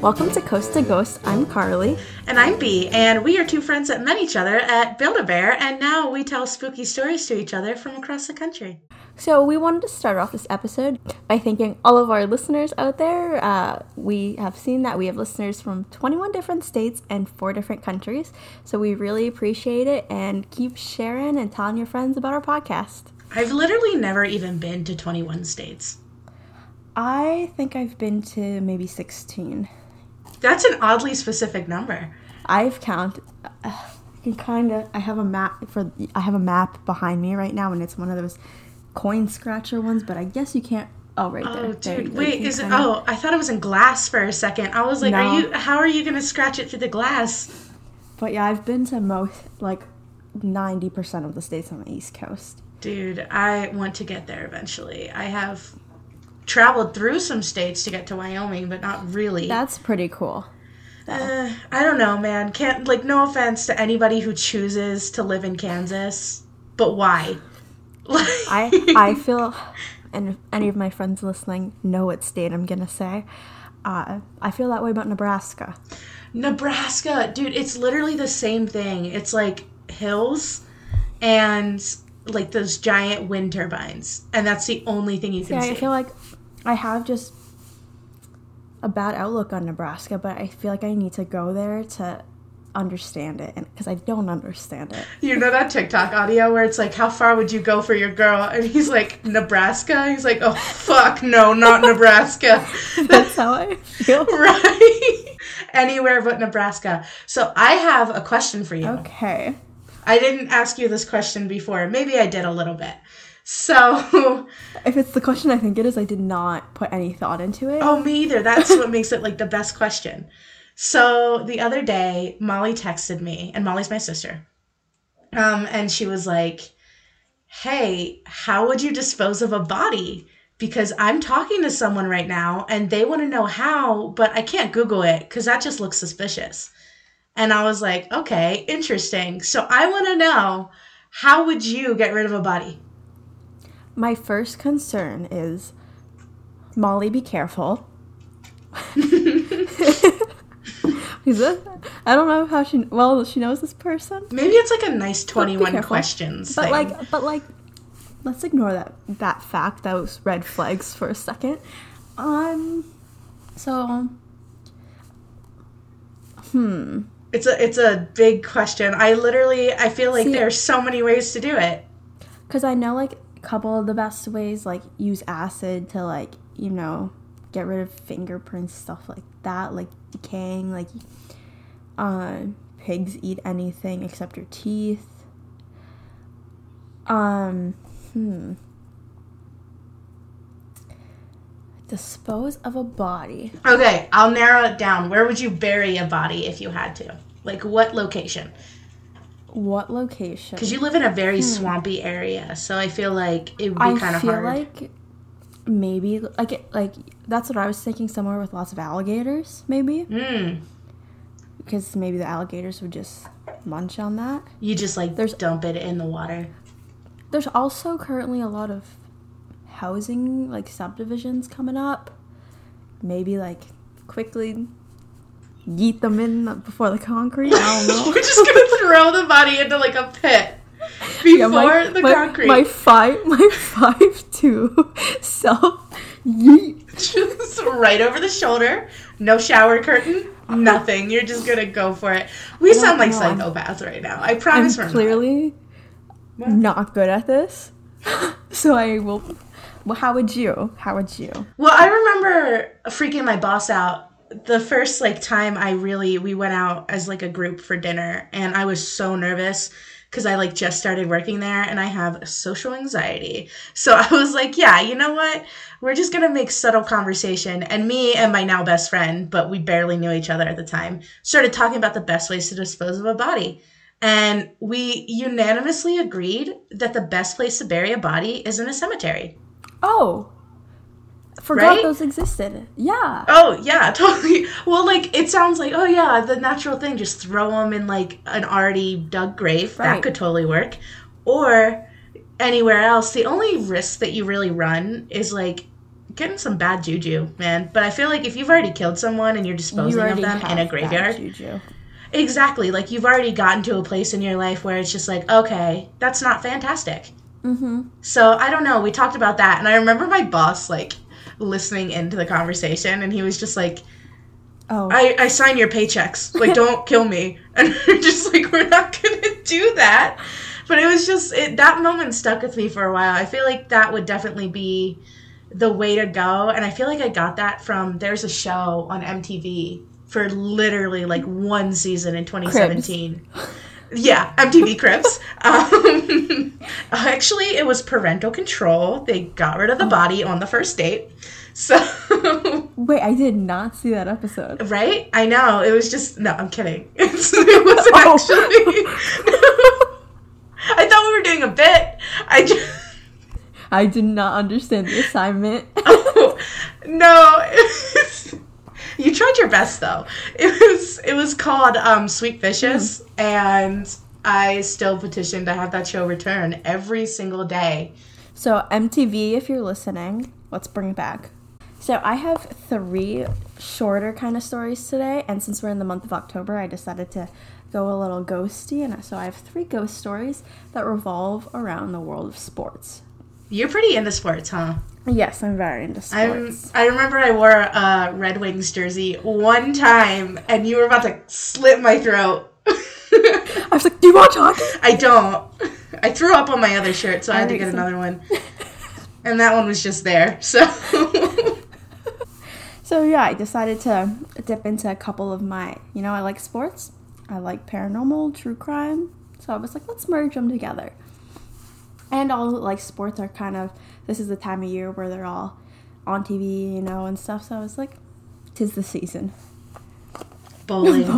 Welcome to Coast to Ghost. I'm Carly. And I'm Bea, and we are two friends that met each other at Build a Bear, and now we tell spooky stories to each other from across the country. So, we wanted to start off this episode by thanking all of our listeners out there. Uh, we have seen that we have listeners from 21 different states and four different countries. So, we really appreciate it and keep sharing and telling your friends about our podcast. I've literally never even been to 21 states. I think I've been to maybe 16. That's an oddly specific number. I've counted. Uh, I can kind of. I have a map for. I have a map behind me right now, and it's one of those coin scratcher ones. But I guess you can't. Oh, right there. Oh, There dude, go. wait, is it? Oh, I thought it was in glass for a second. I was like, No. are you? How are you gonna scratch it through the glass? But yeah, I've been to most like ninety percent of the states on the East Coast. Dude, I want to get there eventually. I have traveled through some states to get to Wyoming, but not really. That's pretty cool. Uh, I don't know, man. Can't like no offense to anybody who chooses to live in Kansas, but why? Like, I I feel, and if any of my friends listening know what state I'm gonna say. Uh, I feel that way about Nebraska. Nebraska, dude, it's literally the same thing. It's like hills and like those giant wind turbines, and that's the only thing you can Yeah, see. I feel like I have just a bad outlook on Nebraska, but I feel like I need to go there to understand it, and because I don't understand it. you know that TikTok audio where it's like, "How far would you go for your girl?" And he's like, "Nebraska." He's like, "Oh fuck, no, not Nebraska." That's how I feel. right? Anywhere but Nebraska. So I have a question for you. Okay. I didn't ask you this question before. Maybe I did a little bit. So, If it's the question I think it is, I did not put any thought into it. oh, me either. That's what makes it like the best question. So the other day, Molly texted me, and Molly's my sister. Um, and she was like, Hey, how would you dispose of a body? Because I'm talking to someone right now and they want to know how, but I can't Google it because that just looks suspicious. And I was like, okay, interesting. So I want to know how would you get rid of a body? My first concern is Molly, be careful. I don't know how she. Well, she knows this person, Maybe it's like a nice 21 careful. questions. but thing. like, but like, let's ignore that that fact. Those red flags for a second. Um. So. Hmm. It's a it's a big question. I literally I feel like See- there so many ways to do it. Because I know like a couple of the best ways, like use acid to like you know get rid of fingerprints, stuff like that, like decaying. Like uh, pigs eat anything except your teeth. Um, hmm. Dispose of a body. Okay, I'll narrow it down. Where would you bury a body if you had to? Like what location? What location? Because you live in a very swampy area, so I feel like it would be Hmm. I kind of feel like maybe like it, like that's what I was thinking. Somewhere with lots of alligators, maybe. Mm, because maybe the alligators would just munch on that. you just like There's- dump it in the water. There's also currently a lot of housing like subdivisions coming up. Maybe like quickly yeet them in before the concrete. I don't know. We're just gonna throw the body into like a pit before Yeah, my, the my, concrete. my five my five two self yeet. just right over the shoulder. No shower curtain. Nothing. You're just gonna go for it. We sound like know, I'm- psychopaths right now. I I'm promise we're not. clearly What? not good at this, so I will. Well, how would you? How would you? Well, I remember freaking my boss out the first like time I really we went out as like a group for dinner and I was so nervous because I like just started working there and I have social anxiety. So I was like, yeah, you know what? We're just gonna make subtle conversation. And me and my now best friend, but we barely knew each other at the time, started talking about the best ways to dispose of a body. And we unanimously agreed that the best place to bury a body is in a cemetery. Oh, forgot Right? those existed. Yeah. Oh yeah, totally. Well, like it sounds like oh yeah, the natural thing. Just throw them in like an already dug grave. That could totally work. Or anywhere else, the only risk that you really run is like getting some bad juju, man. But I feel like if you've already killed someone and you're disposing of them in a graveyard, Juju. exactly, like you've already gotten to a place in your life where it's just like, okay, that's not fantastic. Mm-hmm. So I don't know. We talked about that, and I remember my boss like listening into the conversation, and he was just like, Oh, I, I sign your paychecks. Like, don't kill me. And we're just like, we're not gonna do that. But it was just it, that moment stuck with me for a while. I feel like that would definitely be the way to go. And I feel like I got that from there's a show on MTV for literally like one season in 2017. Yeah, MTV Cribs. Um, actually, it was parental control. They got rid of the body on the first date. So, wait, I did not see that episode. right? I know. It was just, no, I'm kidding. It's, it wasn't Oh. actually. I thought we were doing a bit. I just. I did not understand the assignment. Oh, no. you tried your best though. It was it was called um, Sweet Vicious, and I still petitioned to have that show return every single day. So, MTV, if you're listening, let's bring it back. So, I have three shorter kind of stories today, and since we're in the month of October, I decided to go a little ghosty, and so I have three ghost stories that revolve around the world of sports. You're pretty into sports, huh? Yes, I'm very into I'm, sports. I remember I wore a Red Wings jersey one time, and you were about to slit my throat. I was like, "Do you watch hockey?" I don't. I threw up on my other shirt, so I had to get so- another one. And that one was just there. So So yeah, I decided to dip into a couple of my, you know, I like sports, I like paranormal, true crime. So I was like, let's merge them together. And all like sports are kind of this is the time of year where they're all on TV, you know, and stuff. So I was like, tis the season. bowling.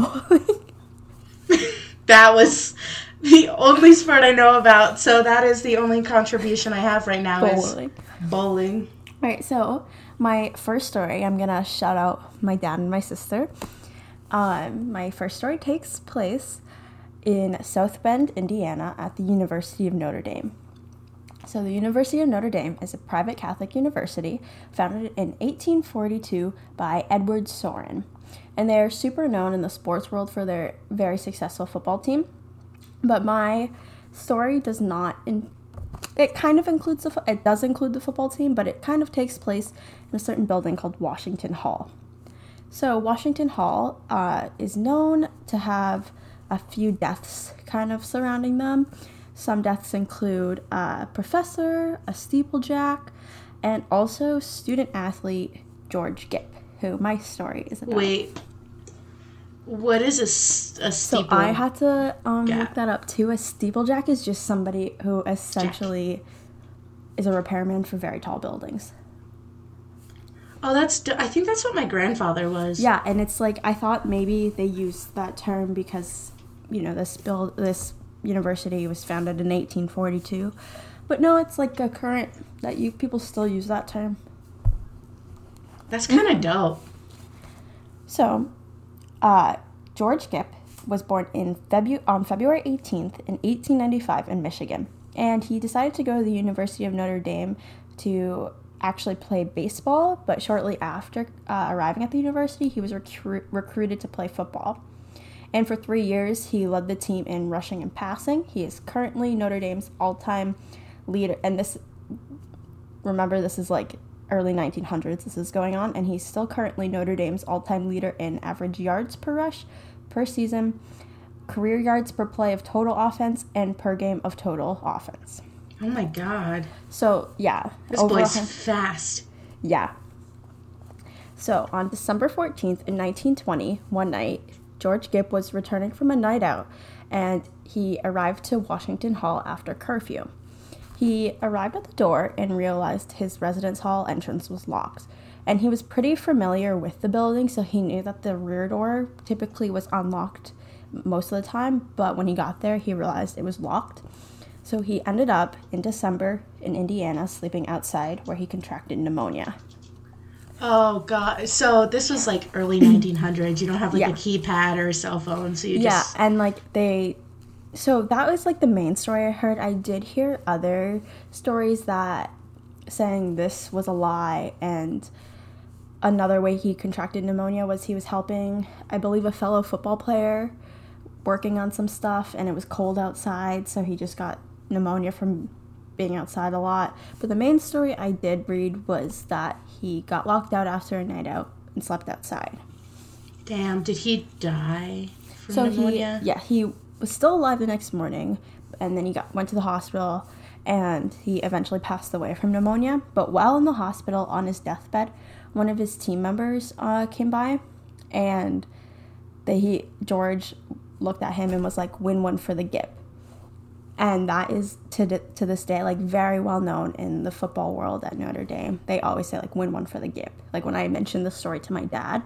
that was the only sport I know about. So that is the only contribution I have right now is Bowling. bowling. Right, so my first story, I'm gonna shout out my dad and my sister. Um, my first story takes place in South Bend, Indiana, at the University of Notre Dame. So, the University of Notre Dame is a private Catholic university founded in 1842 by Edward Sorin. And they're super known in the sports world for their very successful football team. But my story does not in, it kind of includes the it does include the football team, but it kind of takes place in a certain building called Washington Hall. So Washington Hall uh, is known to have a few deaths kind of surrounding them. Some deaths include a professor, a steeplejack, and also student athlete George Gipp, who my story is about. Wait. What is a, a So? I had to um, Yeah. look that up too. A steeplejack is just somebody who essentially is a repairman for very tall buildings. oh, that's. I think that's what my grandfather was. Yeah, and it's like I thought maybe they used that term because you know this build this university was founded in 1842, but no, it's like a current that you people still use that term. That's kind of dope. So, uh, George Gipp was born in Febu- on February 18th in 1895 in Michigan, and he decided to go to the University of Notre Dame to actually play baseball. But shortly after uh, arriving at the university, he was recru- recruited to play football. And for three years, he led the team in rushing and passing. He is currently Notre Dame's all-time leader, and this remember this is like early 1900s this is going on and he's still currently notre dame's all-time leader in average yards per rush per season career yards per play of total offense and per game of total offense Oh my god. so yeah This boy's fast. yeah so on december 14th in 1920 one night george gipp was returning from a night out and he arrived to washington hall after curfew He arrived at the door and realized his residence hall entrance was locked. And he was pretty familiar with the building, so he knew that the rear door typically was unlocked most of the time, but when he got there, he realized it was locked. So he ended up in December in Indiana sleeping outside where he contracted pneumonia. Oh god. So this was like early 1900s. You don't have like Yeah. a keypad or a cell phone, so you Yeah, just yeah. and like they so that was like the main story I heard. I did hear other stories that saying this was a lie and another way he contracted pneumonia was he was helping, I believe, a fellow football player working on some stuff and it was cold outside, so he just got pneumonia from being outside a lot. But the main story I did read was that he got locked out after a night out and slept outside. Damn, did he die from So pneumonia? he yeah, he was still alive the next morning and then he got went to the hospital and he eventually passed away from pneumonia. But while in the hospital on his deathbed, one of his team members uh, came by and they he George looked at him and was like, "Win one for the Gip." And that is to th- to this day like very well known in the football world at Notre Dame. They always say like "Win one for the Gip." Like when I mentioned the story to my dad,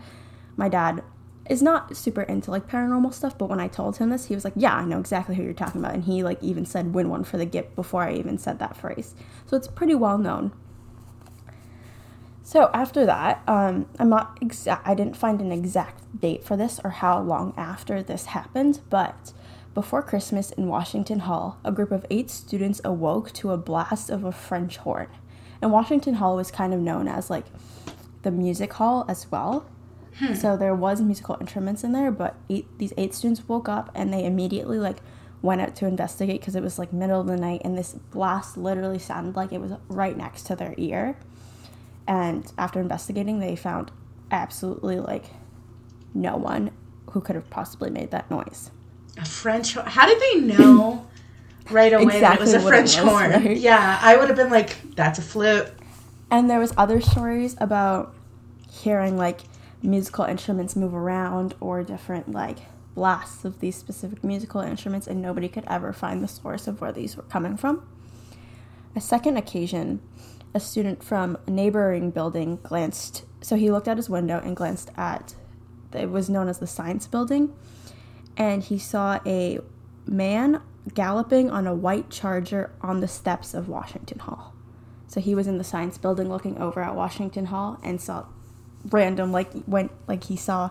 my dad is not super into like paranormal stuff, but when I told him this, he was like, "Yeah, I know exactly who you're talking about," and he like even said "Win one for the Gip" before I even said that phrase. So it's pretty well known. So after that, um, I'm not exact. I didn't find an exact date for this or how long after this happened, but before Christmas in Washington Hall, a group of eight students awoke to a blast of a French horn. And Washington Hall was kind of known as like the music hall as well. Hmm. So there was musical instruments in there, but eight, these eight students woke up and they immediately like went out to investigate because it was like middle of the night and this blast literally sounded like it was right next to their ear. And after investigating, they found absolutely like no one who could have possibly made that noise. A French horn. How did they know right away that it was a Exactly French was, horn? right? Yeah, I would have been like, that's a flute. And there was other stories about hearing like musical instruments move around or different like blasts of these specific musical instruments and nobody could ever find the source of where these were coming from. A second occasion, a student from a neighboring building glanced so he looked out his window and glanced at it was known as the science building and he saw a man galloping on a white charger on the steps of Washington Hall. So he was in the science building looking over at Washington Hall and saw random like went like he saw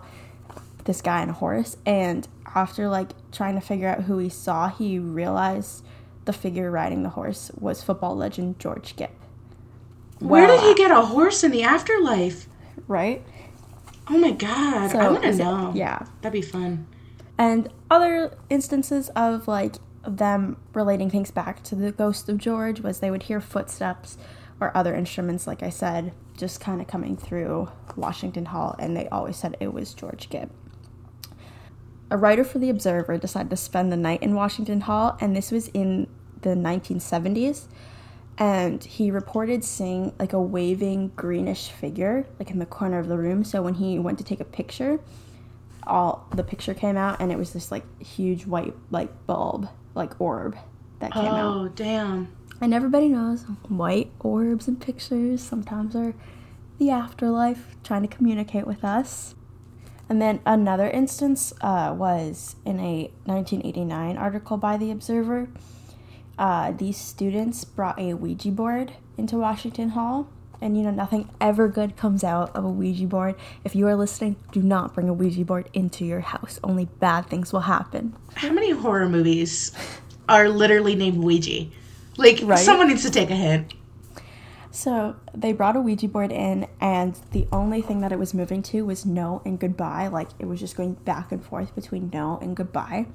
this guy on a horse and after like trying to figure out who he saw, he realized the figure riding the horse was football legend George Gipp. Where did he get a horse in the afterlife? Right? Oh my god, So I want to is it- know. yeah. That'd be fun. And other instances of like them relating things back to the ghost of George was they would hear footsteps or other instruments, like I said, just kind of coming through Washington Hall, and they always said it was George Gipp. A writer for The Observer decided to spend the night in Washington Hall, and this was in the 1970s. And he reported seeing like a waving greenish figure, like in the corner of the room. So when he went to take a picture, all the picture came out and it was this like huge white like bulb like orb that came out. Oh, damn. and everybody knows white orbs in pictures sometimes are the afterlife trying to communicate with us. And then another instance uh, was in a 1989 article by the observer. Uh, these students brought a ouija board into washington hall and you know nothing ever good comes out of a ouija board if you are listening do not bring a ouija board into your house only bad things will happen How many horror movies are literally named Ouija? Like, Right? someone needs to take a hint. So they brought a Ouija board in, and the only thing that it was moving to was no and goodbye. Like it was just going back and forth between no and goodbye.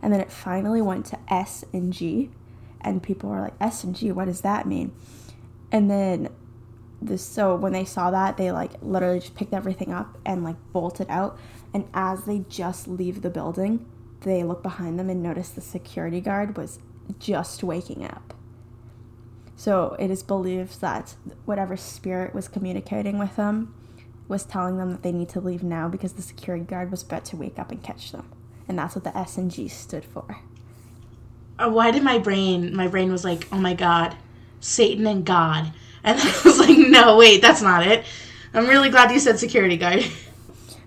And then it finally went to S and G, and people were like, S and G, what does that mean? And then this, so when they saw that, they like literally just picked everything up and like bolted out. And as they just leave the building, they look behind them and notice the security guard was just waking up. So it is believed that whatever spirit was communicating with them was telling them that they need to leave now because the security guard was about to wake up and catch them. And that's what the S and G stood for. Uh, why did my brain, my brain was like, oh my god, Satan and God. And I was like, no, wait, that's not it. I'm really glad you said security guard.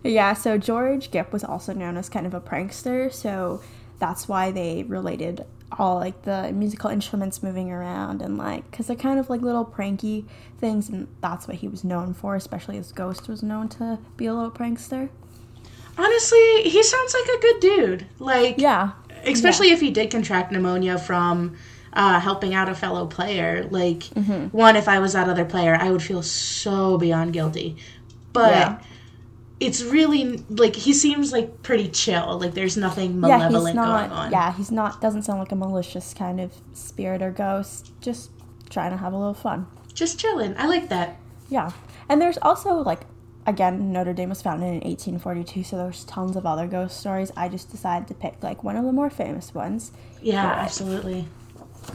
Yeah, so George Gipp was also known as kind of a prankster, so that's why they related all like the musical instruments moving around and like because they're kind of like little pranky things, and that's what he was known for. Especially his ghost was known to be a little prankster. Honestly, he sounds like a good dude. Like, Yeah, especially if he did contract pneumonia from uh, helping out a fellow player. Like, Mm-hmm. one, if I was that other player, I would feel so beyond guilty. But Yeah. it's really like he seems like pretty chill. Like, there's nothing yeah, malevolent he's not. going on. Yeah, he's not. Doesn't sound like a malicious kind of spirit or ghost. Just trying to have a little fun. Just chilling. I like that. Yeah, and there's also like, again, Notre Dame was founded in 1842, so there's tons of other ghost stories. I just decided to pick like one of the more famous ones. Yeah, Yeah. absolutely.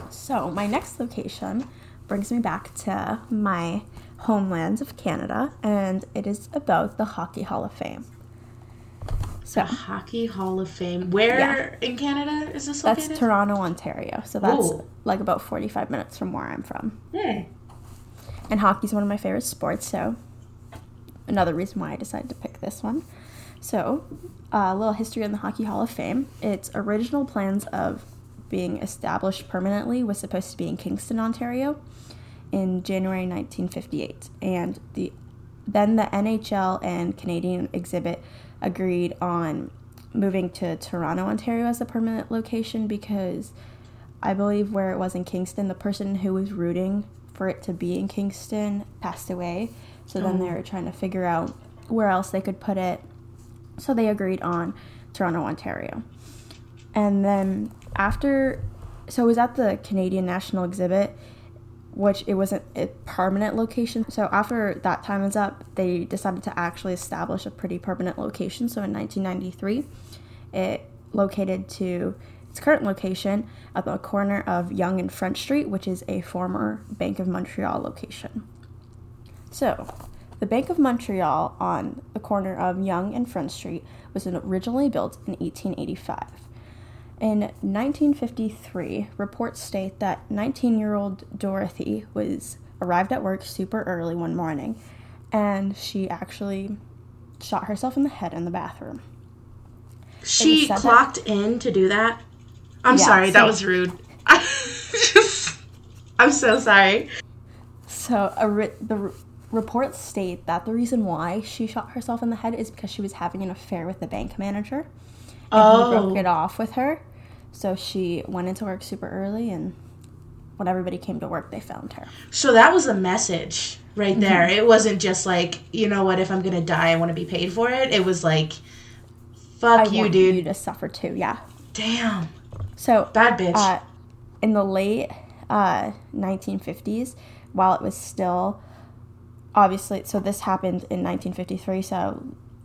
So my next location brings me back to my homeland of Canada, and it is about the Hockey Hall of Fame. So The Hockey Hall of Fame. Where Yeah. in Canada is this that's located? Toronto, Ontario. So that's Ooh. like about 45 minutes from where I'm from. Hmm. And hockey's one of my favorite sports, so another reason why I decided to pick this one. So, a little history on the Hockey Hall of Fame. Its original plans of being established permanently was supposed to be in Kingston, Ontario, in January 1958, and the then the NHL and Canadian exhibit agreed on moving to Toronto, Ontario as a permanent location because I believe where it was in Kingston, the person who was rooting for it to be in Kingston passed away. So then they oh. were trying to figure out where else they could put it. So they agreed on Toronto, Ontario. And then after, so it was at the Canadian National Exhibit, which it wasn't a permanent location. So after that time was up, they decided to actually establish a pretty permanent location. So in 1993, it located to its current location at the corner of Yonge and French Street, which is a former Bank of Montreal location. So, the Bank of Montreal on the corner of Yonge and Front Street was originally built in 1885. In 1953, reports state that 19 year old Dorothy was arrived at work super early one morning and she actually shot herself in the head in the bathroom. She said that- clocked in to do that. I'm Yeah, sorry, that was rude. I'm so sorry. So, a ri- the r- reports state that the reason why she shot herself in the head is because she was having an affair with the bank manager. And he broke Oh. it off with her. So she went into work super early, and when everybody came to work, they found her. So that was a message right Mm-hmm. there. It wasn't just like, you know what, if I'm gonna die, I want to be paid for it. It was like, fuck I you, dude. you to suffer too. Yeah. Damn. So Bad bitch. uh, in the late uh, 1950s, while it was still obviously, so this happened in 1953. So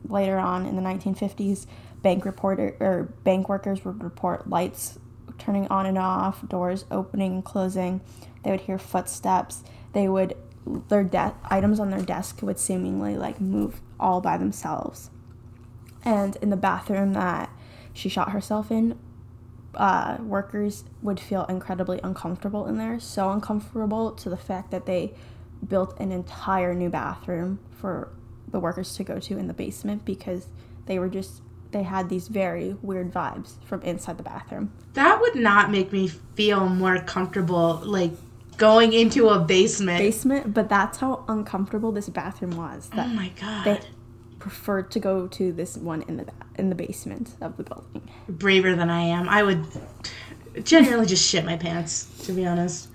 later on in the 1950s, bank reporter or bank workers would report lights turning on and off, doors opening and closing. They would hear footsteps. They would their de- items on their desk would seemingly like move all by themselves. And in the bathroom that she shot herself in, uh, workers would feel incredibly uncomfortable in there. So uncomfortable to the fact that they built an entire new bathroom for the workers to go to in the basement because they were just they had these very weird vibes from inside the bathroom. that would not make me feel more comfortable, like going into a basement. Basement, but that's how uncomfortable this bathroom was. oh That my god. they preferred to go to this one in the ba- in the basement of the building. Braver than I am. I would genuinely just shit my pants, to be honest.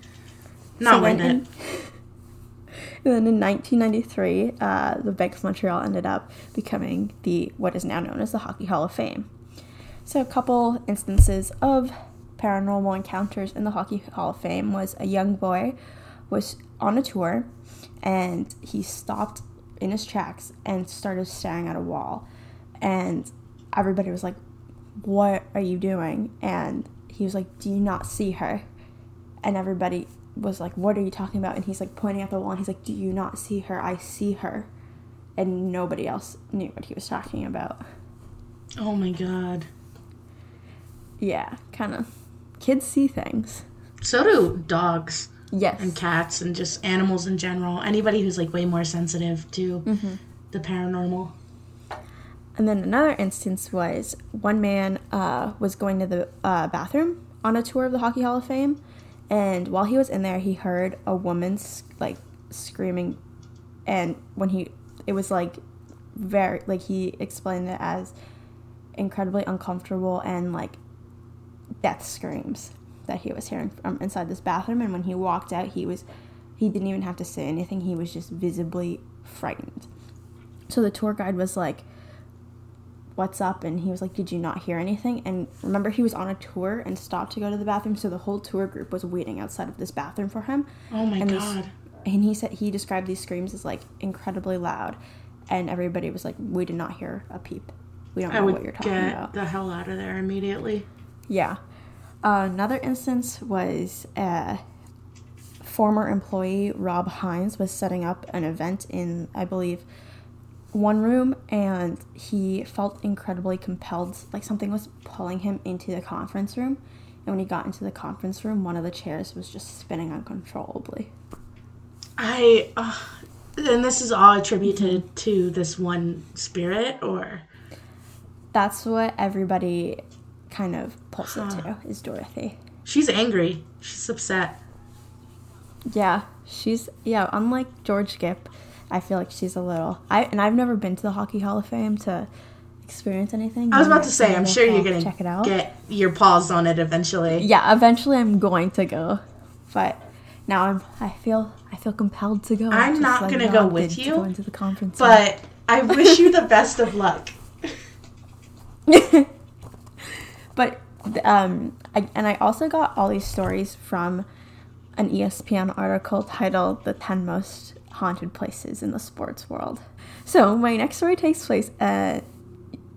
Not So worth it. in- Then in 1993, uh, the Bank of Montreal ended up becoming the what is now known as the Hockey Hall of Fame. So a couple instances of paranormal encounters in the Hockey Hall of Fame was a young boy was on a tour and he stopped in his tracks and started staring at a wall. And everybody was like what are you doing? And he was like do you not see her? And everybody was like, "What are you talking about?" And he's like pointing at the wall, and he's like, "Do you not see her? I see her." And nobody else knew what he was talking about. Oh my god. Yeah, kind of. Kids see things. So do dogs Yes. and cats and just animals in general. Anybody who's like way more sensitive to Mm-hmm. the paranormal. And then another instance was one man uh, was going to the uh, bathroom on a tour of the Hockey Hall of Fame, and while he was in there, he heard a woman s- like screaming, and when he, it was like very like he explained it as incredibly uncomfortable and like death screams that he was hearing from inside this bathroom. And when he walked out, he was he didn't even have to say anything. He was just visibly frightened. So the tour guide was like, What's up? And he was like, Did you not hear anything? And remember, he was on a tour and stopped to go to the bathroom. So the whole tour group was waiting outside of this bathroom for him. Oh my and these- god. and he said he described these screams as like incredibly loud. And everybody was like, We did not hear a peep. We don't I know what you're talking get about. the hell out of there immediately. Yeah. Uh, another instance was uh, former employee Rob Hines was setting up an event in, I believe, one room, and he felt incredibly compelled, like something was pulling him into the conference room. And when he got into the conference room, one of the chairs was just spinning uncontrollably. I uh, and this is all attributed to this one spirit or That's what everybody kind of pulls it to, is Dorothy. she's angry. She's upset. Yeah, she's yeah. Unlike George Gipp, I feel like she's a little. I and I've never been to the Hockey Hall of Fame to experience anything. I was about to say, I'm sure you're gonna check it out. get your paws on it eventually. yeah, eventually I'm going to go, but now I'm. I feel. I feel compelled to go. I'm not like gonna go with to you, into the conference. But I wish you the best of luck. But um, I, and I also got all these stories from an ESPN article titled "The 10 Most Haunted Places in the Sports World." So my next story takes place at,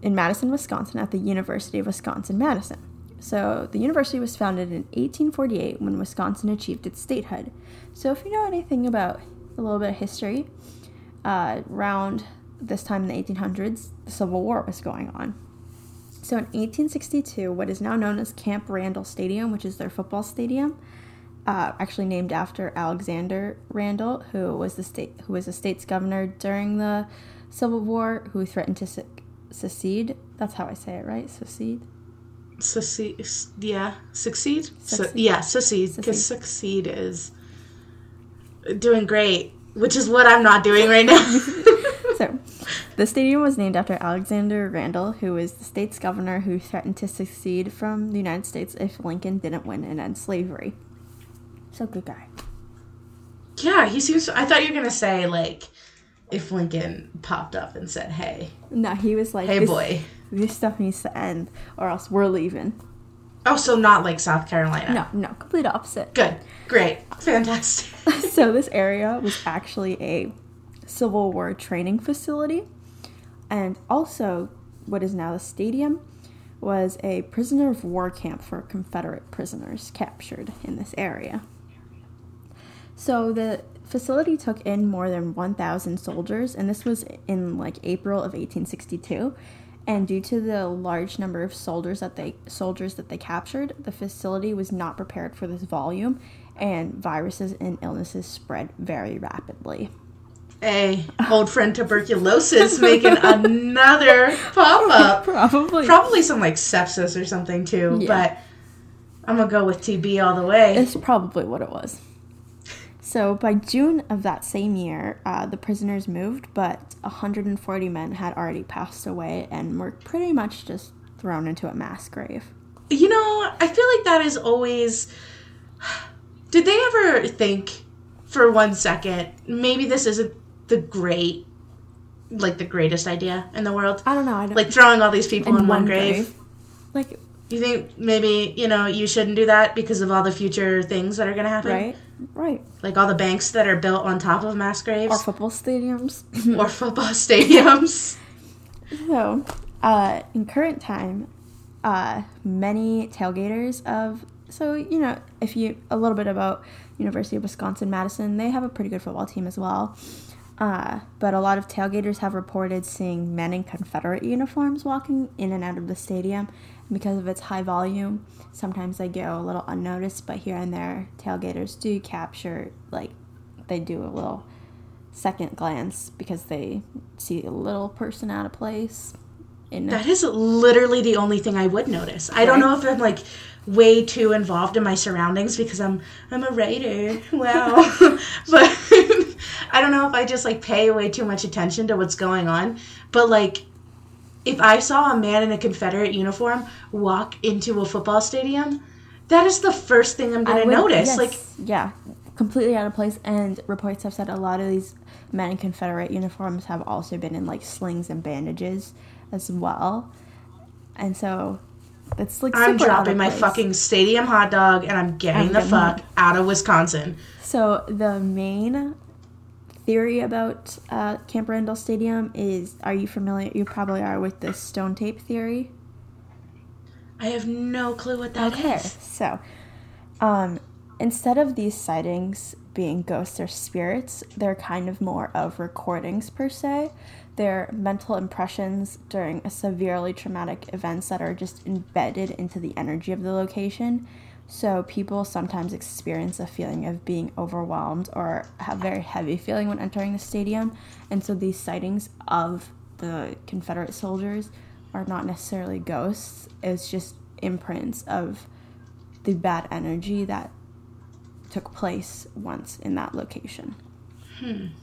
in Madison, Wisconsin, at the University of Wisconsin Madison. So the university was founded in 1848 when Wisconsin achieved its statehood. So if you know anything about a little bit of history, uh, around this time in the 1800s, the Civil War was going on. So in 1862, what is now known as Camp Randall Stadium, which is their football stadium, uh, actually named after Alexander Randall, who was the state who was a state's governor during the Civil War, who threatened to se- secede. That's how I say it, right? Secede. Succeed, yeah, succeed. Su- Succeed. yeah, succeed. Because succeed is doing great, which is what I'm not doing right now. So, the stadium was named after Alexander Randall, who was the state's governor who threatened to secede from the United States if Lincoln didn't win and end slavery. So, good guy. yeah, he seems. I thought you were gonna say like, if Lincoln popped up and said, "Hey, No, he was like, hey, this, boy." this stuff needs to end, or else we're leaving. Oh, so not like South Carolina. No, no, complete opposite. Good, great, fantastic. so this area was actually a Civil War training facility, and also what is now the stadium was a prisoner of war camp for Confederate prisoners captured in this area. So the facility took in more than 1,000 soldiers, and this was in like April of 1862. And due to the large number of soldiers that they soldiers that they captured, the facility was not prepared for this volume, and viruses and illnesses spread very rapidly. Hey, old friend tuberculosis making another pop up. Probably. Probably some like sepsis or something too, Yeah. but I'm gonna go with TB all the way. It's probably what it was. So by June of that same year, uh, the prisoners moved, but 140 men had already passed away and were pretty much just thrown into a mass grave. You know, I feel like that is always. Did they ever think for one second, maybe this isn't the great, like the greatest idea in the world? I don't know. I don't Like throwing all these people in, one, grave. Like You think maybe, you know, you shouldn't do that because of all the future things that are going to happen? right, right. Like all the banks that are built on top of mass graves Or football stadiums. or football stadiums. So, uh, in current time, uh, many tailgaters of so you know if you a little bit about University of Wisconsin Madison, they have a pretty good football team as well. Uh, but a lot of tailgaters have reported seeing men in Confederate uniforms walking in and out of the stadium. Because of its high volume, sometimes they go a little unnoticed, but here and there, tailgaters do capture, like, they do a little second glance because they see a little person out of place. In That is literally the only thing I would notice. I don't know if I'm like way too involved in my surroundings because I'm I'm a writer. Wow. but I don't know if I just like pay way too much attention to what's going on. But like if I saw a man in a Confederate uniform walk into a football stadium, that is the first thing I'm gonna notice. yes, Like, yeah, completely out of place. And reports have said a lot of these men in Confederate uniforms have also been in like slings and bandages as well. And so it's like I'm dropping my fucking stadium hot dog and I'm getting I'm the getting fuck out of Wisconsin. So the main theory about uh, Camp Randall Stadium is: Are you familiar? You probably are with the stone tape theory. I have no clue what that is. Okay, so um, instead of these sightings being ghosts or spirits, they're kind of more of recordings per se. They're mental impressions during a severely traumatic events that are just embedded into the energy of the location. So people sometimes experience a feeling of being overwhelmed or have very heavy feeling when entering the stadium. And so these sightings of the Confederate soldiers are not necessarily ghosts. It's just imprints of the bad energy that took place once in that location.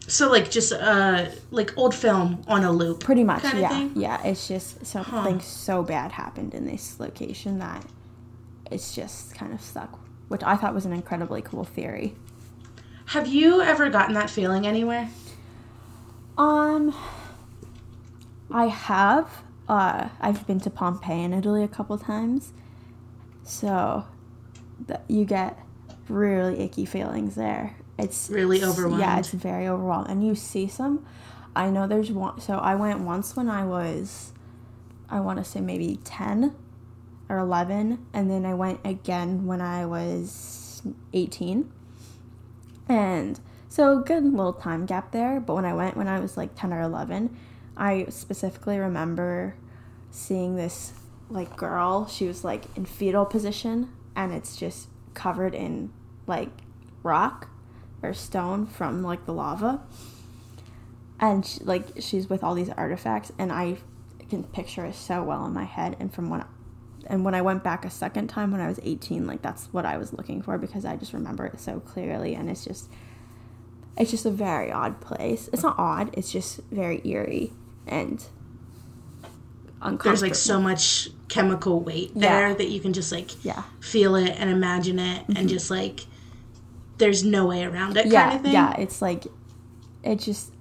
So like just uh like old film on a loop. Pretty much, yeah. Yeah, it's just something so bad happened in this location that it's just kind of stuck, which I thought was an incredibly cool theory. Have you ever gotten that feeling anywhere? Um, I have. Uh, I've been to Pompeii in Italy a couple times, so th- you get really icky feelings there. It's Really overwhelming. Yeah, it's very overwhelming, and you see some. I know there's one. So I went once when I was, I want to say maybe ten or eleven, and then I went again when I was eighteen. And so good little time gap there. But when I went when I was like 10 or 11, I specifically remember seeing this like girl. She was like in fetal position and it's just covered in like rock or stone from like the lava. And she, like she's with all these artifacts and I can picture it so well in my head and from when and when I went back a second time when I was 18, like that's what I was looking for because I just remember it so clearly and it's just it's just a very odd place. It's not odd, it's just very eerie and uncomfortable. There's like so much chemical weight Yeah. there that you can just like Yeah. feel it and imagine it and mm-hmm. just like there's no way around it Yeah, kind of thing. yeah, it's like it just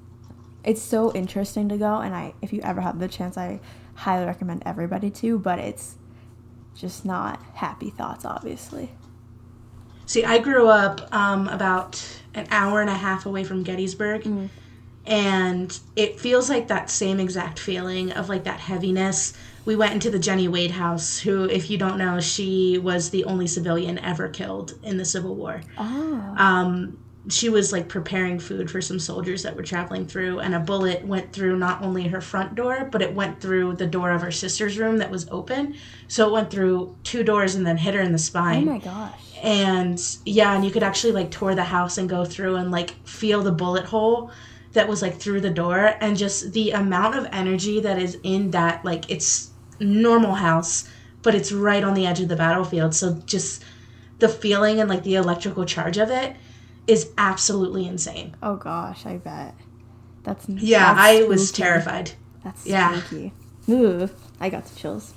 it's so interesting to go and I if you ever have the chance I highly recommend everybody to, but it's just not happy thoughts obviously. See, I grew up um, about an hour and a half away from Gettysburg, Mm. and it feels like that same exact feeling of like that heaviness. We went into the Jenny Wade house, who, if you don't know, she was the only civilian ever killed in the Civil War. Oh. Um, she was like preparing food for some soldiers that were traveling through, and a bullet went through not only her front door, but it went through the door of her sister's room that was open. So it went through two doors and then hit her in the spine. Oh my gosh. and yeah and you could actually like tour the house and go through and like feel the bullet hole that was like through the door and just the amount of energy that is in that like it's normal house but it's right on the edge of the battlefield so just the feeling and like the electrical charge of it is absolutely insane Oh gosh, I bet. That's yeah that's i was terrified That's Yeah. spooky. Ooh, I got the chills.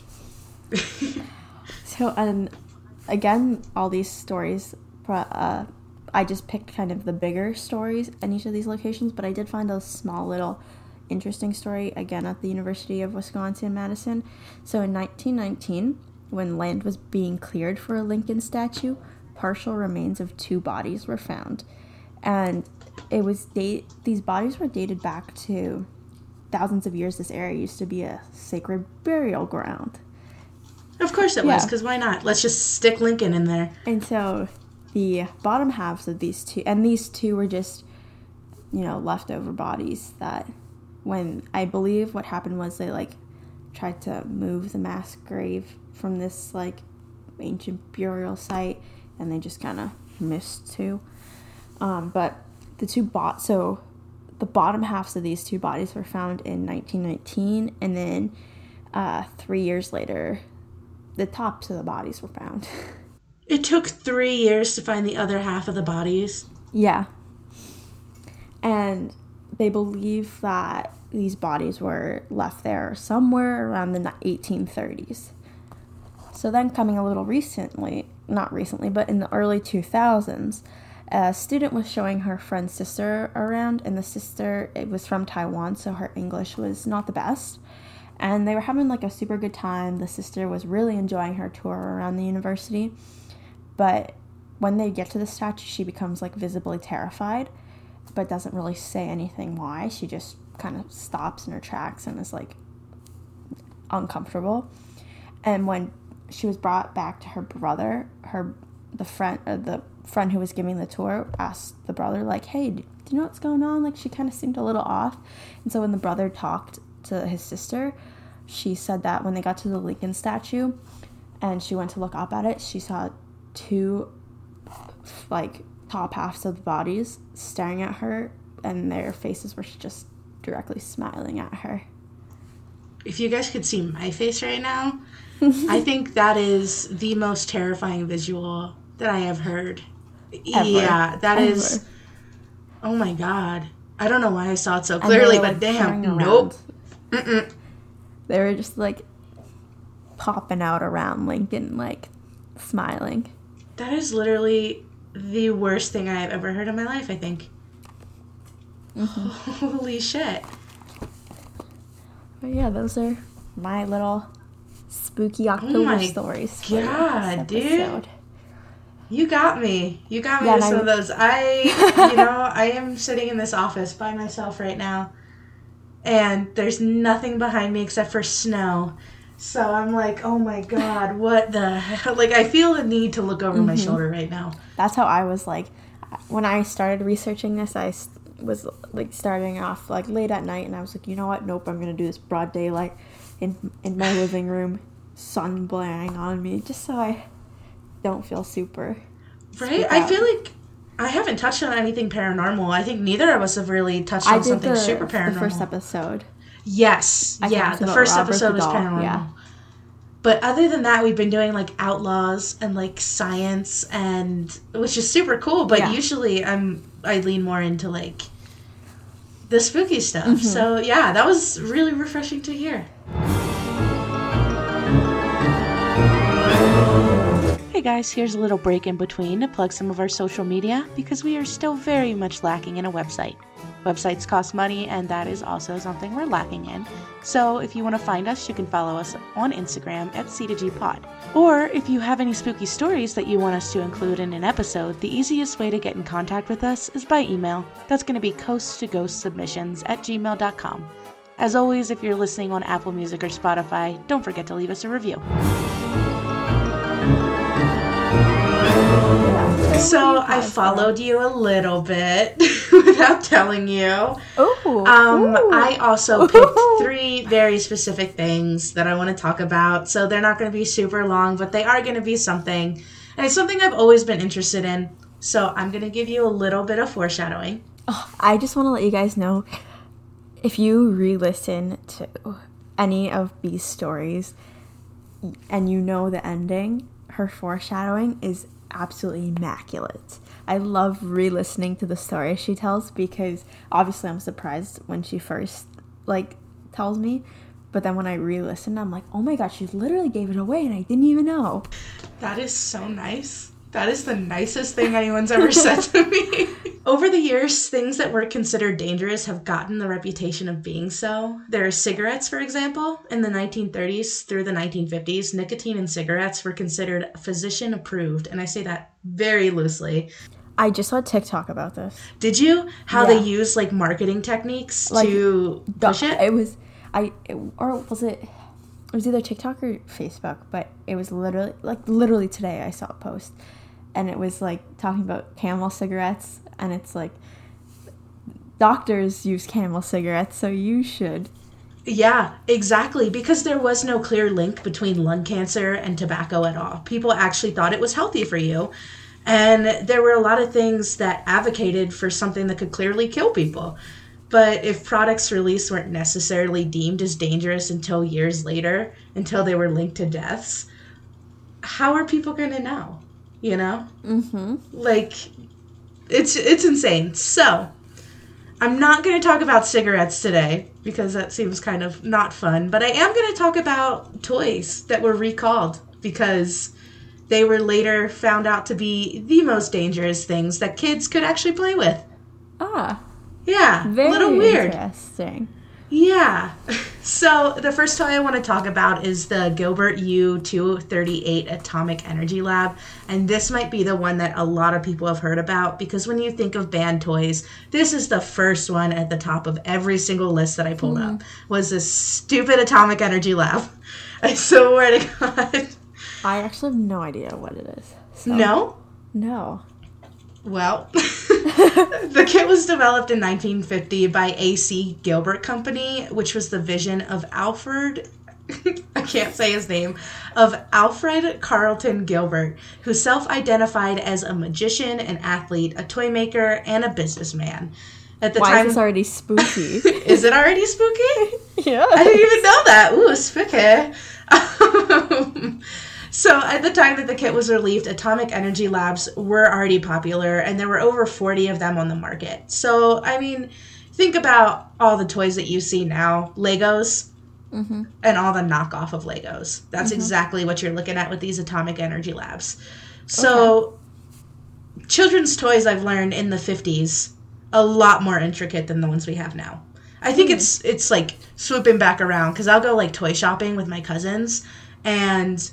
so, and again, all these stories, uh, I just picked kind of the bigger stories in each of these locations, but I did find a small little interesting story again at the University of Wisconsin Madison. So, in 1919, when land was being cleared for a Lincoln statue, partial remains of two bodies were found. And it was date these bodies were dated back to thousands of years this area used to be a sacred burial ground. of course it was because why not let's just stick lincoln in there And so the bottom halves of these two, and these two were just, you know, leftover bodies that when I believe what happened was they like tried to move the mass grave from this like ancient burial site and they just kind of missed two. Um, but the two bot so the bottom halves of these two bodies were found in 1919 and then uh, three years later the tops of the bodies were found it took three years to find the other half of the bodies Yeah. And they believe that these bodies were left there somewhere around the 1830s. So then, coming a little recently, not recently, but in the early 2000s, a student was showing her friend's sister around, and the sister it was from Taiwan, so her English was not the best. And they were having like a super good time. The sister was really enjoying her tour around the university, but when they get to the statue, she becomes like visibly terrified, but doesn't really say anything why. She just kind of stops in her tracks and is like uncomfortable. And when she was brought back to her brother, her the friend uh, the friend who was giving the tour asked the brother like, "Hey, do you know what's going on?" Like she kind of seemed a little off. And so when the brother talked to his sister, she said that when they got to the Lincoln statue and she went to look up at it, she saw two like top halves of the bodies staring at her and their faces were just directly smiling at her. If you guys could see my face right now, I think that is the most terrifying visual that I have heard. Ever. Yeah, that Ever. is. Oh my god. I don't know why I saw it so clearly, but damn, nope. Mm-mm. They were just like popping out around Lincoln, like smiling. That is literally the worst thing I've ever heard in my life, I think. Mm-hmm. Holy shit. But yeah, those are my little spooky October oh stories. God, dude. You got me. You got me yeah, with some I... of those. I, you know, I am sitting in this office by myself right now, and there's nothing behind me except for snow. So I'm like, oh my god, what the hell? Like, I feel the need to look over mm-hmm. my shoulder right now. That's how I was like, when I started researching this, I was like starting off like late at night, and I was like, you know what? Nope, I'm gonna do this broad daylight in in my living room, sun blaring on me, just so I don't feel super. Right? I feel like I haven't touched on anything paranormal. I think neither of us have really touched on something the, super paranormal. The first episode. Yes. I yeah, the first Robert episode was paranormal. Yeah. But other than that, we've been doing like outlaws and like science and which is super cool, but yeah. usually I'm I lean more into like the spooky stuff. Mm-hmm. So, yeah, that was really refreshing to hear. Hey guys, here's a little break in between to plug some of our social media because we are still very much lacking in a website. Websites cost money, and that is also something we're lacking in. So if you want to find us, you can follow us on Instagram at C2G Pod. Or if you have any spooky stories that you want us to include in an episode, the easiest way to get in contact with us is by email. That's going to be coast to ghost submissions at gmail.com. As always, if you're listening on Apple Music or Spotify, don't forget to leave us a review. So I followed you a little bit without telling you. Ooh, um, ooh. I also picked three very specific things that I want to talk about. So they're not going to be super long, but they are going to be something. And it's something I've always been interested in. So I'm going to give you a little bit of foreshadowing. Oh, I just want to let you guys know if you re listen to any of these stories and you know the ending, her foreshadowing is absolutely immaculate. I love re listening to the story she tells because obviously I'm surprised when she first like tells me. But then when I re listen, I'm like, oh my god, she literally gave it away and I didn't even know. That is so nice. That is the nicest thing anyone's ever said to me. Over the years, things that were considered dangerous have gotten the reputation of being so. There are cigarettes, for example. In the 1930s through the 1950s, nicotine in cigarettes were considered physician approved, and I say that very loosely. I just saw TikTok about this. Did you? How yeah. they use like marketing techniques like, to push it? It was I it, or was it it was either TikTok or Facebook, but it was literally like literally today I saw a post and it was like talking about camel cigarettes and it's like doctors use camel cigarettes so you should yeah, exactly. Because there was no clear link between lung cancer and tobacco at all. People actually thought it was healthy for you. And there were a lot of things that advocated for something that could clearly kill people. But if products released weren't necessarily deemed as dangerous until years later, until they were linked to deaths, how are people going to know? You know? Mm-hmm. Like, it's it's insane. So, I'm not going to talk about cigarettes today because that seems kind of not fun, but I am going to talk about toys that were recalled because they were later found out to be the most dangerous things that kids could actually play with. Ah, Yeah, very a little weird. interesting. Yeah. So the first toy I want to talk about is the Gilbert U238 Atomic Energy Lab, and this might be the one that a lot of people have heard about because when you think of banned toys, this is the first one at the top of every single list that I pulled hmm. up. Was this stupid Atomic Energy Lab? I swear to God. I actually have no idea what it is. So, No. No. Well, the kit was developed in 1950 by AC Gilbert Company, which was the vision of Alfred. I can't say his name. Of Alfred Carlton Gilbert, who self identified as a magician, an athlete, a toy maker, and a businessman. At the Why time. is this already spooky? is it already spooky? yeah. I didn't even know that. Ooh, spooky. Um, So at the time that the kit was released, atomic energy labs were already popular, and there were over 40 of them on the market. So I mean, think about all the toys that you see now, Legos, Mm-hmm. and all the knockoff of Legos. That's exactly what you're looking at with these atomic energy labs. So children's toys I've learned in the 50s a lot more intricate than the ones we have now. I think it's it's like swooping back around cuz I'll go like toy shopping with my cousins and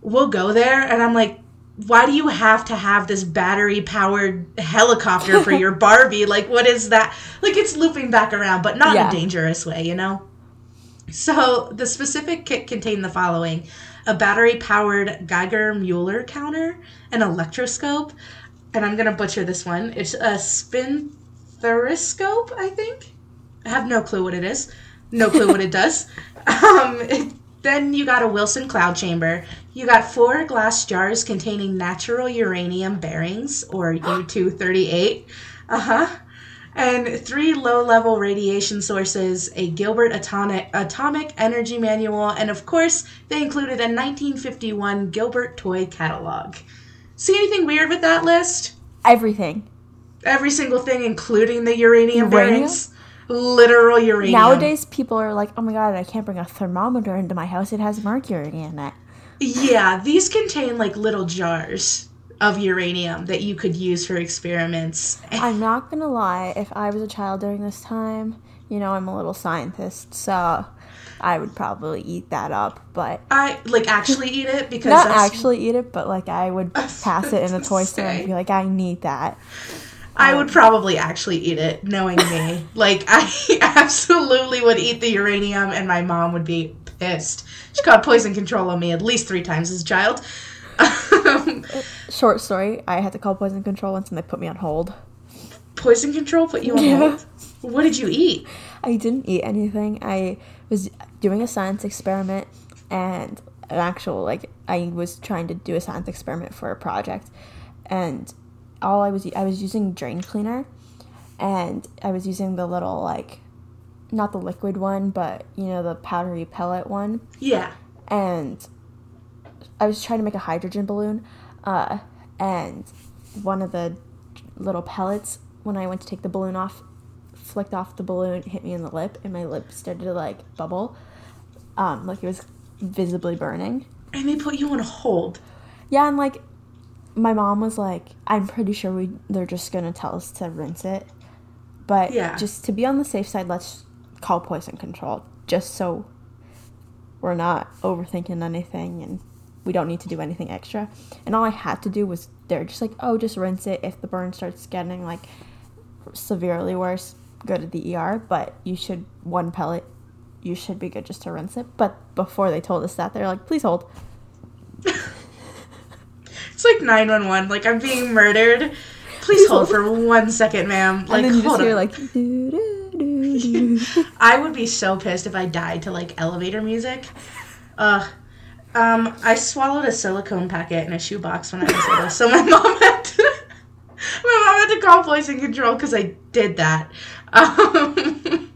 we'll go there and I'm like why do you have to have this battery powered helicopter for your Barbie? Like what is that? Like it's looping back around but not in a dangerous way, you know? So the specific kit contained the following a battery powered Geiger Mueller counter, an electroscope, and I'm going to butcher this one. It's a spinthariscope, I think. I have no clue what it is. No clue what it does. Um, it- then you got a Wilson cloud chamber. You got four glass jars containing natural uranium bearings, or U238. Uh huh and three low level radiation sources, a Gilbert atomic, atomic energy manual, and of course, they included a 1951 Gilbert toy catalog. See anything weird with that list? Everything. Every single thing, including the uranium, Uranium? bearings. Literal uranium. Nowadays, people are like, "Oh my god, I can't bring a thermometer into my house. It has mercury in it." Yeah, these contain like little jars of uranium that you could use for experiments. I'm not gonna lie. If I was a child during this time, you know, I'm a little scientist, so I would probably eat that up. But I like actually eat it because not actually eat it, but like I would pass it in a toy store and be like, "I need that." I would um, probably actually eat it, knowing me. like, I absolutely would eat the uranium, and my mom would be pissed. She called poison control on me at least three times as a child. Um, Short story: I had to call poison control once, and they put me on hold. poison control put you on Yeah. hold? What did you eat? I didn't eat anything. I was doing a science experiment and an actual like I was trying to do a science experiment for a project and all I was I was using drain cleaner and I was using the little like not the liquid one but you know the powdery pellet one Yeah. and I was trying to make a hydrogen balloon, uh, and one of the little pellets, when I went to take the balloon off, flicked off the balloon, hit me in the lip, and my lip started to like bubble, um, like it was visibly burning. And they put you on hold. Yeah, and like my mom was like, "I'm pretty sure we they're just gonna tell us to rinse it, but Yeah. just to be on the safe side, let's call poison control, just so we're not overthinking anything and we don't need to do anything extra." And all I had to do was they're just like, "Oh, just rinse it. If the burn starts getting like severely worse, go to the ER. But you should one pellet." You should be good just to rinse it. But before they told us that, they're like, please hold. It's like 911. Like, I'm being murdered. Please hold for one second, ma'am. Like, and then you just hear on. like doo, doo, doo, doo. I would be so pissed if I died to like elevator music. Ugh. um, I swallowed a silicone packet in a shoebox when I was little, so my mom had to, my mom had to call poison control because I did that. Um,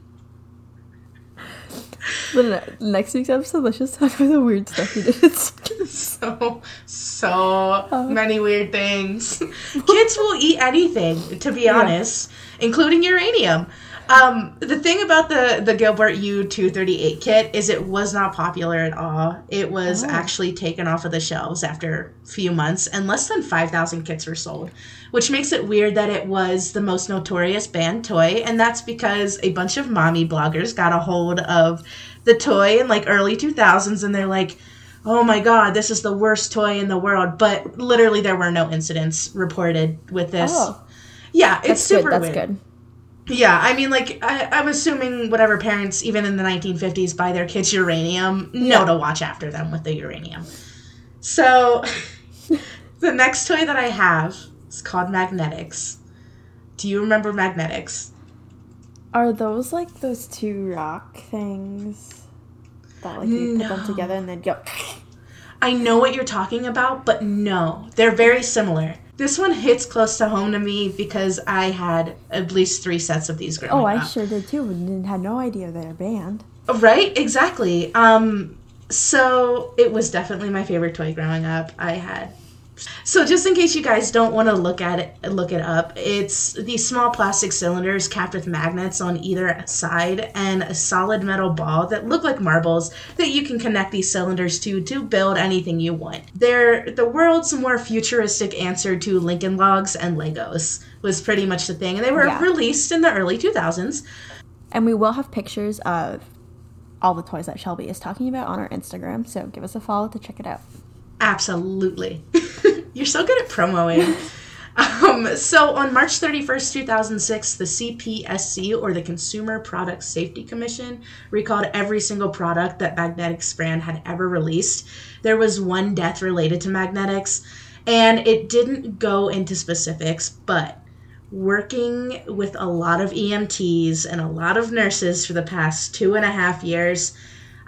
Uh, next week's episode, let's just talk about the weird stuff you did. so so many weird things. Kids will eat anything, to be honest, including uranium. Um, the thing about the the Gilbert U238 kit is it was not popular at all. It was Oh. actually taken off of the shelves after a few months, and less than 5,000 kits were sold, which makes it weird that it was the most notorious banned toy, and that's because a bunch of mommy bloggers got a hold of the toy in like early 2000s, and they're like, "Oh my god, this is the worst toy in the world!" But literally, there were no incidents reported with this. Oh, Yeah, it's that's super good. That's weird. good. Yeah, I mean, like, I, I'm assuming whatever parents, even in the 1950s, buy their kids uranium, Yeah. to watch after them with the uranium. So, the next toy that I have is called Magnetix. Do you remember Magnetix? Are those like those two rock things that like you put them together and then go? I know what you're talking about, but no, they're very similar. This one hits close to home to me because I had at least three sets of these growing up. Oh, I up. sure did too. and didn't- had no idea they're banned. Right? Exactly. Um so it was definitely my favorite toy growing up. I had so just in case you guys don't want to look at it look it up, it's these small plastic cylinders capped with magnets on either side and a solid metal ball that look like marbles that you can connect these cylinders to to build anything you want. They're the world's more futuristic answer to Lincoln Logs and Legos was pretty much the thing. And they were Yeah. released in the early 2000s. And we will have pictures of all the toys that Shelby is talking about on our Instagram. So give us a follow to check it out. Absolutely. You're so good at promoing. um, so on March 31st, 2006, the CPSC, or the Consumer Product Safety Commission, recalled every single product that Magnetix brand had ever released. There was one death related to Magnetix, and it didn't go into specifics, but working with a lot of EMTs and a lot of nurses for the past two and a half years,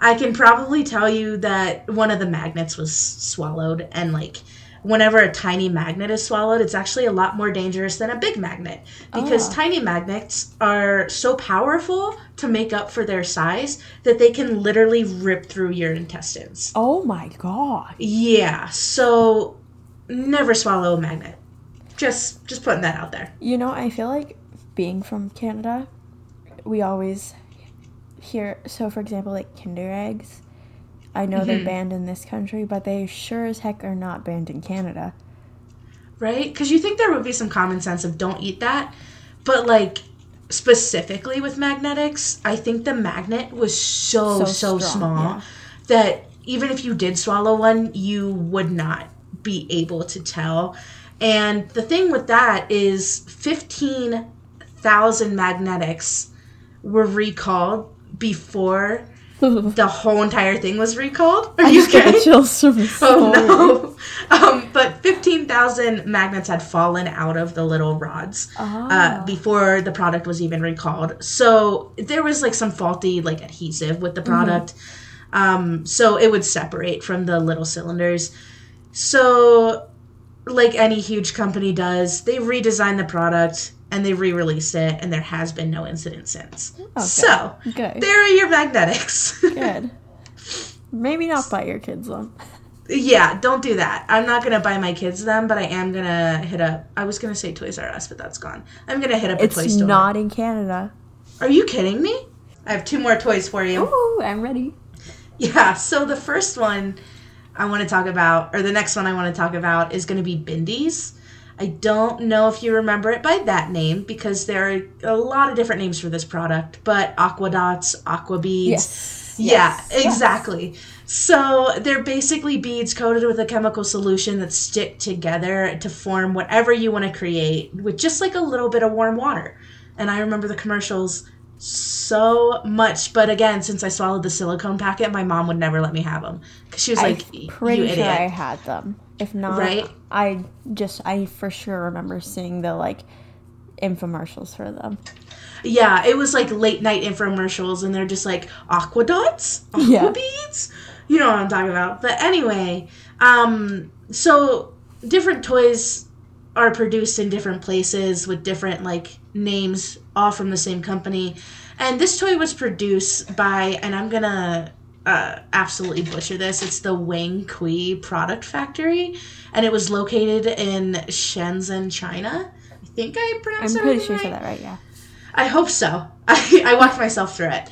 I can probably tell you that one of the magnets was swallowed, and like whenever a tiny magnet is swallowed, it's actually a lot more dangerous than a big magnet because Ah. tiny magnets are so powerful to make up for their size that they can literally rip through your intestines. Oh my god. Yeah, so never swallow a magnet. Just just putting that out there. You know, I feel like being from Canada, we always hear. So, for example, like Kinder eggs. I know they're mm-hmm. banned in this country, but they sure as heck are not banned in Canada. right? Because you think there would be some common sense of don't eat that, but like specifically with Magnetix, I think the magnet was so so, So strong, small yeah. that even if you did swallow one, you would not be able to tell. And the thing with that is fifteen thousand Magnetix were recalled before the whole entire thing was recalled. Are I you kidding? chills from the story. Oh no! Um, but fifteen thousand magnets had fallen out of the little rods Ah. uh, before the product was even recalled. So there was like some faulty like adhesive with the product. Um, so it would separate from the little cylinders. So, like any huge company does, they redesigned the product and they re-released it, and there has been no incident since. Oh, so Good. there are your Magnetix. Good. Maybe not buy your kids them. Yeah, don't do that. I'm not gonna buy my kids them, but I am gonna hit up. I was gonna say Toys R Us, but that's gone. I'm gonna hit up a toy It's store. not in Canada. Are you kidding me? I have two more toys for you. Ooh, I'm ready. Yeah. So the first one I want to talk about, or the next one I want to talk about, is gonna be Bindeez. I don't know if you remember it by that name because there are a lot of different names for this product, but Aqua Dots, Aqua Beads. Yes. Yeah, Yes. Yes. exactly. So they're basically beads coated with a chemical solution that stick together to form whatever you want to create with just like a little bit of warm water. And I remember the commercials so much, but again, since I swallowed the silicone packet, my mom would never let me have them because she was like, I'm "You pretty idiot." sure I had them. If not, Right? I just I for sure remember seeing the like infomercials for them. Yeah, it was like late night infomercials, and they're just like aqua dots, aqua Yeah. beads. You know what I'm talking about. But anyway, um, so different toys are produced in different places with different like names, all from the same company. And this toy was produced by, and I'm gonna uh, absolutely butcher this. It's the Wang Kui Product Factory, and it was located in Shenzhen, China. I think I pronounced. I'm pretty sure you said that right. Yeah. I hope so. I, I walked myself through it.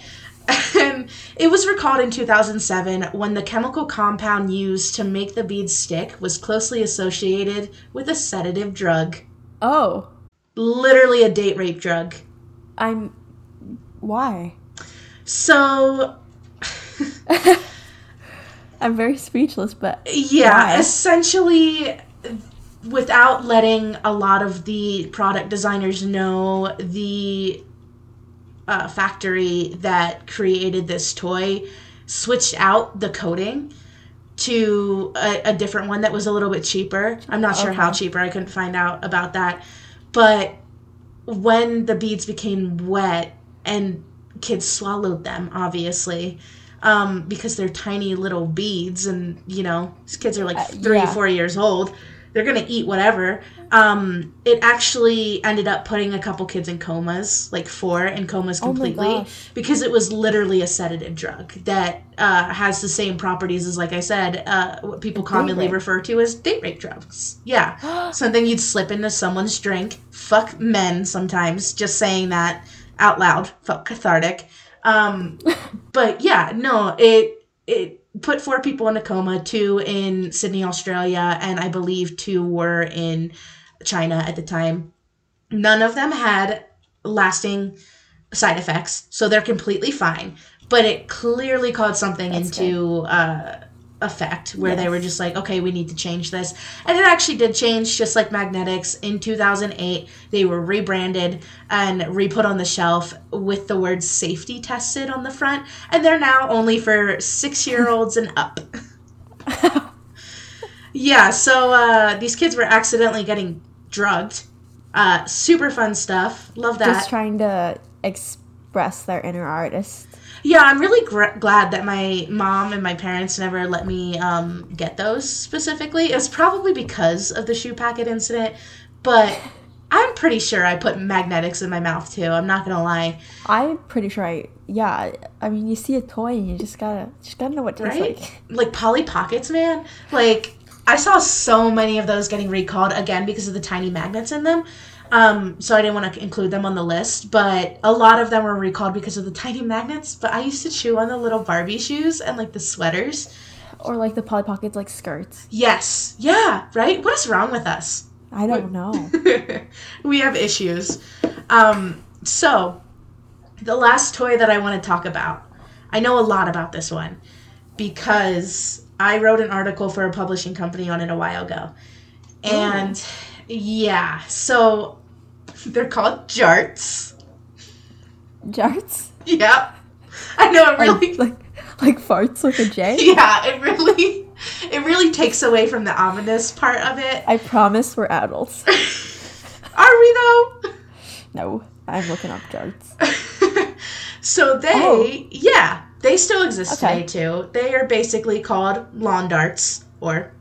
And it was recalled in 2007 when the chemical compound used to make the beads stick was closely associated with a sedative drug. Oh, Literally a date rape drug. I'm. Why? So, I'm very speechless, but yeah, Why? essentially, without letting a lot of the product designers know, the uh, factory that created this toy switched out the coating to a, a different one that was a little bit cheaper. I'm not sure how cheaper. I couldn't find out about that. But when the beads became wet and kids swallowed them, obviously, um, because they're tiny little beads, and you know, these kids are like Uh, three, yeah. four years old. They're gonna eat whatever. Um, it actually ended up putting a couple kids in comas, like four in comas Oh completely, gosh. because it was literally a sedative drug that uh, has the same properties as, like I said, uh, what people commonly rape. refer to as date rape drugs. Yeah, something you'd slip into someone's drink. Fuck men sometimes. Just saying that out loud. Felt cathartic. Um, but yeah, no, it it put four people in a coma, two in Sydney, Australia, and I believe two were in China at the time. None of them had lasting side effects, so they're completely fine. But it clearly caused something That's into uh, effect where they were just like, okay, we need to change this. And it actually did change, just like Magnetix. In 2008, they were rebranded and re put on the shelf with the word safety tested on the front. And they're now only for six year olds and up. yeah, so uh, these kids were accidentally getting drugged. Uh, super fun stuff. Love that. just trying to express their inner artist. Yeah, I'm really gr- glad that my mom and my parents never let me um, get those specifically. It's probably because of the shoe packet incident, but I'm pretty sure I put Magnetix in my mouth too. I'm not gonna lie, I'm pretty sure I. Yeah, I mean, you see a toy and you just gotta, just gotta know what to right? like. Like Polly Pockets, man. Like I saw so many of those getting recalled again because of the tiny magnets in them. Um, so I didn't want to include them on the list, but a lot of them were recalled because of the tiny magnets. But I used to chew on the little Barbie shoes and like the sweaters. Or like the Polly Pockets, like skirts. Yes. Yeah, right? What is wrong with us? I don't know. we have issues. Um, so, the last toy that I want to talk about, I know a lot about this one because I wrote an article for a publishing company on it a while ago. And yeah, so they're called jarts. Jarts? Yeah. I know it Like, really like, like farts with a J? yeah, it really it really takes away from the ominous part of it. I promise we're adults. Are we though? No, I'm looking up jarts. so they, Oh. yeah, they still exist Okay. today too. They are basically called lawn darts or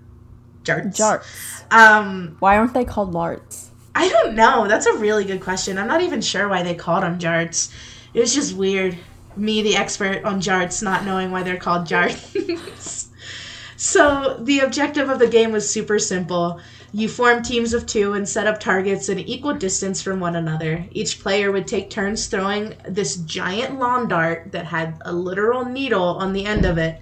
jarts. Jarts. Um, Why aren't they called larts? I don't know. That's a really good question. I'm not even sure why they called them jarts. It was just weird. Me, the expert on jarts, not knowing why they're called jarts. so the objective of the game was super simple. You form teams of two and set up targets an equal distance from one another. Each player would take turns throwing this giant lawn dart that had a literal needle on the end of it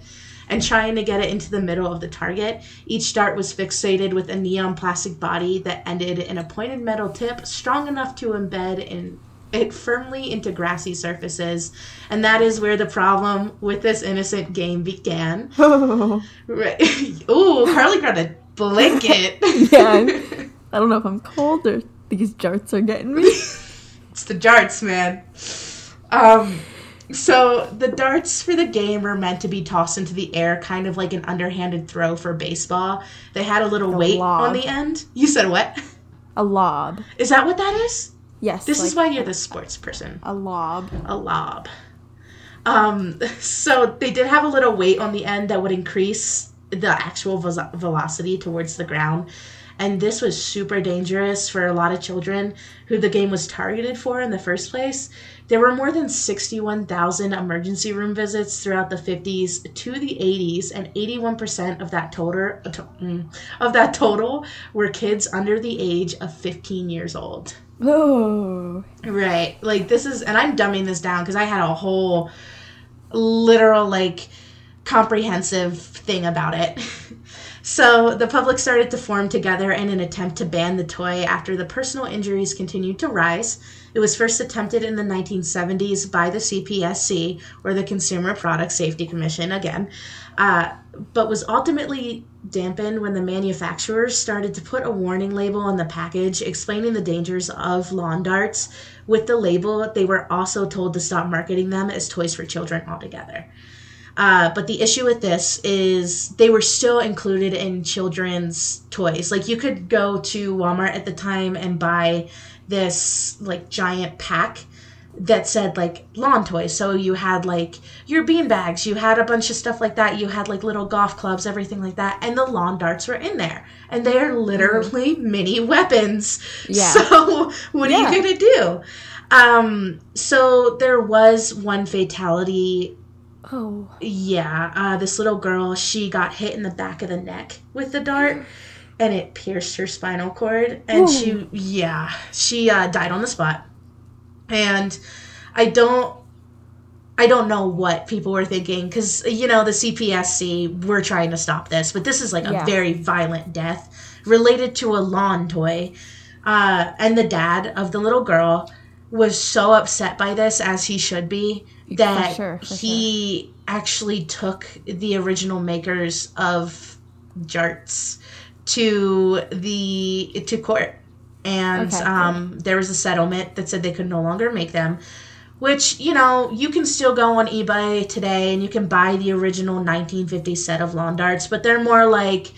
and trying to get it into the middle of the target. Each dart was fixated with a neon plastic body that ended in a pointed metal tip strong enough to embed in it firmly into grassy surfaces. And that is where the problem with this innocent game began. Right. Ooh, Carly got a blanket. yeah. I don't know if I'm cold or these jarts are getting me. It's the darts, man. Um, so the darts for the game were meant to be tossed into the air, kind of like an underhanded throw for baseball. They had a little A weight lob. on the end. You said what? A lob. Is that what that is? Yes. This is why you're the sports person. a lob. A lob. Um, so they did have a little weight on the end that would increase the actual vel- velocity towards the ground. And this was super dangerous for a lot of children who the game was targeted for in the first place. There were more than 61,000 emergency room visits throughout the 50s to the 80s, and 81% of that total mm, of that total were kids under the age of 15 years old. Oh. Right. Like this is and I'm dumbing this down because I had a whole literal like comprehensive thing about it. so the public started to form together in an attempt to ban the toy after the personal injuries continued to rise. It was first attempted in the 1970s by the CPSC, or the Consumer Product Safety Commission, again, uh, but was ultimately dampened when the manufacturers started to put a warning label on the package explaining the dangers of lawn darts. With the label, they were also told to stop marketing them as toys for children altogether. Uh, but the issue with this is they were still included in children's toys. Like you could go to Walmart at the time and buy this like giant pack that said like lawn toys. So you had like your bean bags, you had a bunch of stuff like that, you had like little golf clubs, everything like that, and the lawn darts were in there. And they are literally mm. mini weapons. Yeah. So what yeah. are you gonna do? Um, so there was one fatality Oh. Yeah, uh, this little girl, she got hit in the back of the neck with the dart and it pierced her spinal cord and Ooh. she yeah, she uh, died on the spot. And I don't I don't know what people were thinking cuz you know the CPSC we're trying to stop this, but this is like a yeah. very violent death related to a lawn toy. Uh, and the dad of the little girl was so upset by this as he should be that for sure, for he sure. actually took the original makers of Jarts to the to court, and okay, um, there was a settlement that said they could no longer make them. Which you know you can still go on eBay today and you can buy the original 1950 set of lawn darts, but they're more like.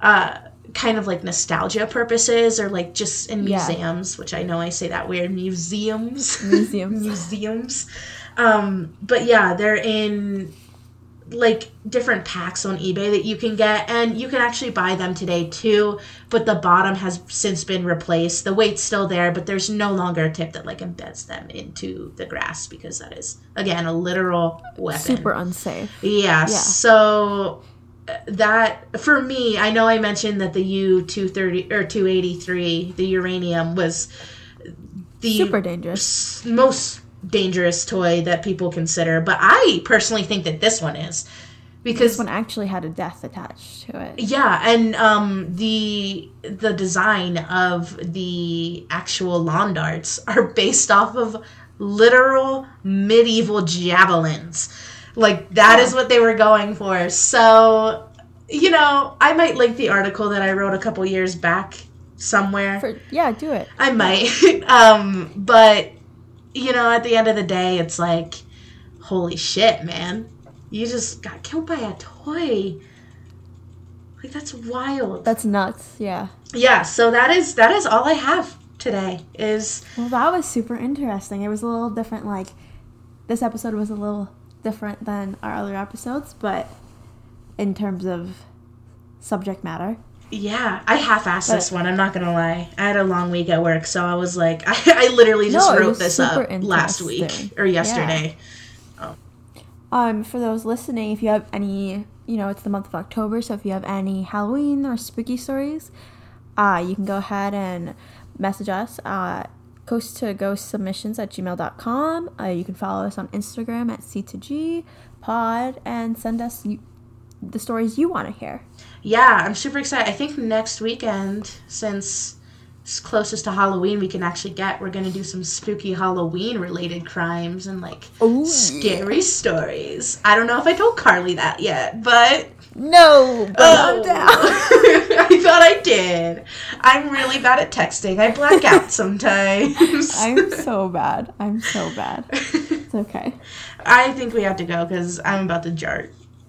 Uh, kind of like nostalgia purposes or like just in museums, yeah. which I know I say that weird museums. Museums. museums. Um, but yeah, they're in like different packs on eBay that you can get and you can actually buy them today too but the bottom has since been replaced the weight's still there but there's no longer a tip that like embeds them into the grass because that is again a literal weapon super unsafe yeah, yeah. so that for me i know i mentioned that the u-230 or 283 the uranium was the super dangerous most dangerous toy that people consider, but I personally think that this one is because this one actually had a death attached to it. Yeah, and um, the the design of the actual lawn darts are based off of literal medieval javelins. Like that yeah. is what they were going for. So, you know, I might link the article that I wrote a couple years back somewhere. For, yeah, do it. I might. um, but you know, at the end of the day, it's like, holy shit, man. You just got killed by a toy. Like that's wild. That's nuts. Yeah. Yeah, so that is that is all I have today. Is Well, that was super interesting. It was a little different like this episode was a little different than our other episodes, but in terms of subject matter. Yeah, I half-assed but, this one. I'm not gonna lie. I had a long week at work, so I was like, I, I literally just no, wrote this up last week or yesterday. Yeah. Oh. Um, for those listening, if you have any, you know, it's the month of October, so if you have any Halloween or spooky stories, uh, you can go ahead and message us at coast to ghost submissions at gmail.com. Uh, you can follow us on Instagram at C2G pod and send us the stories you want to hear yeah, I'm super excited. I think next weekend, since it's closest to Halloween we can actually get, we're gonna do some spooky Halloween related crimes and like Ooh, scary yeah. stories. I don't know if I told Carly that yet, but no, oh, I'm down. I thought I did. I'm really bad at texting. I black out sometimes. I'm so bad. I'm so bad. It's okay. I think we have to go because I'm about to jart.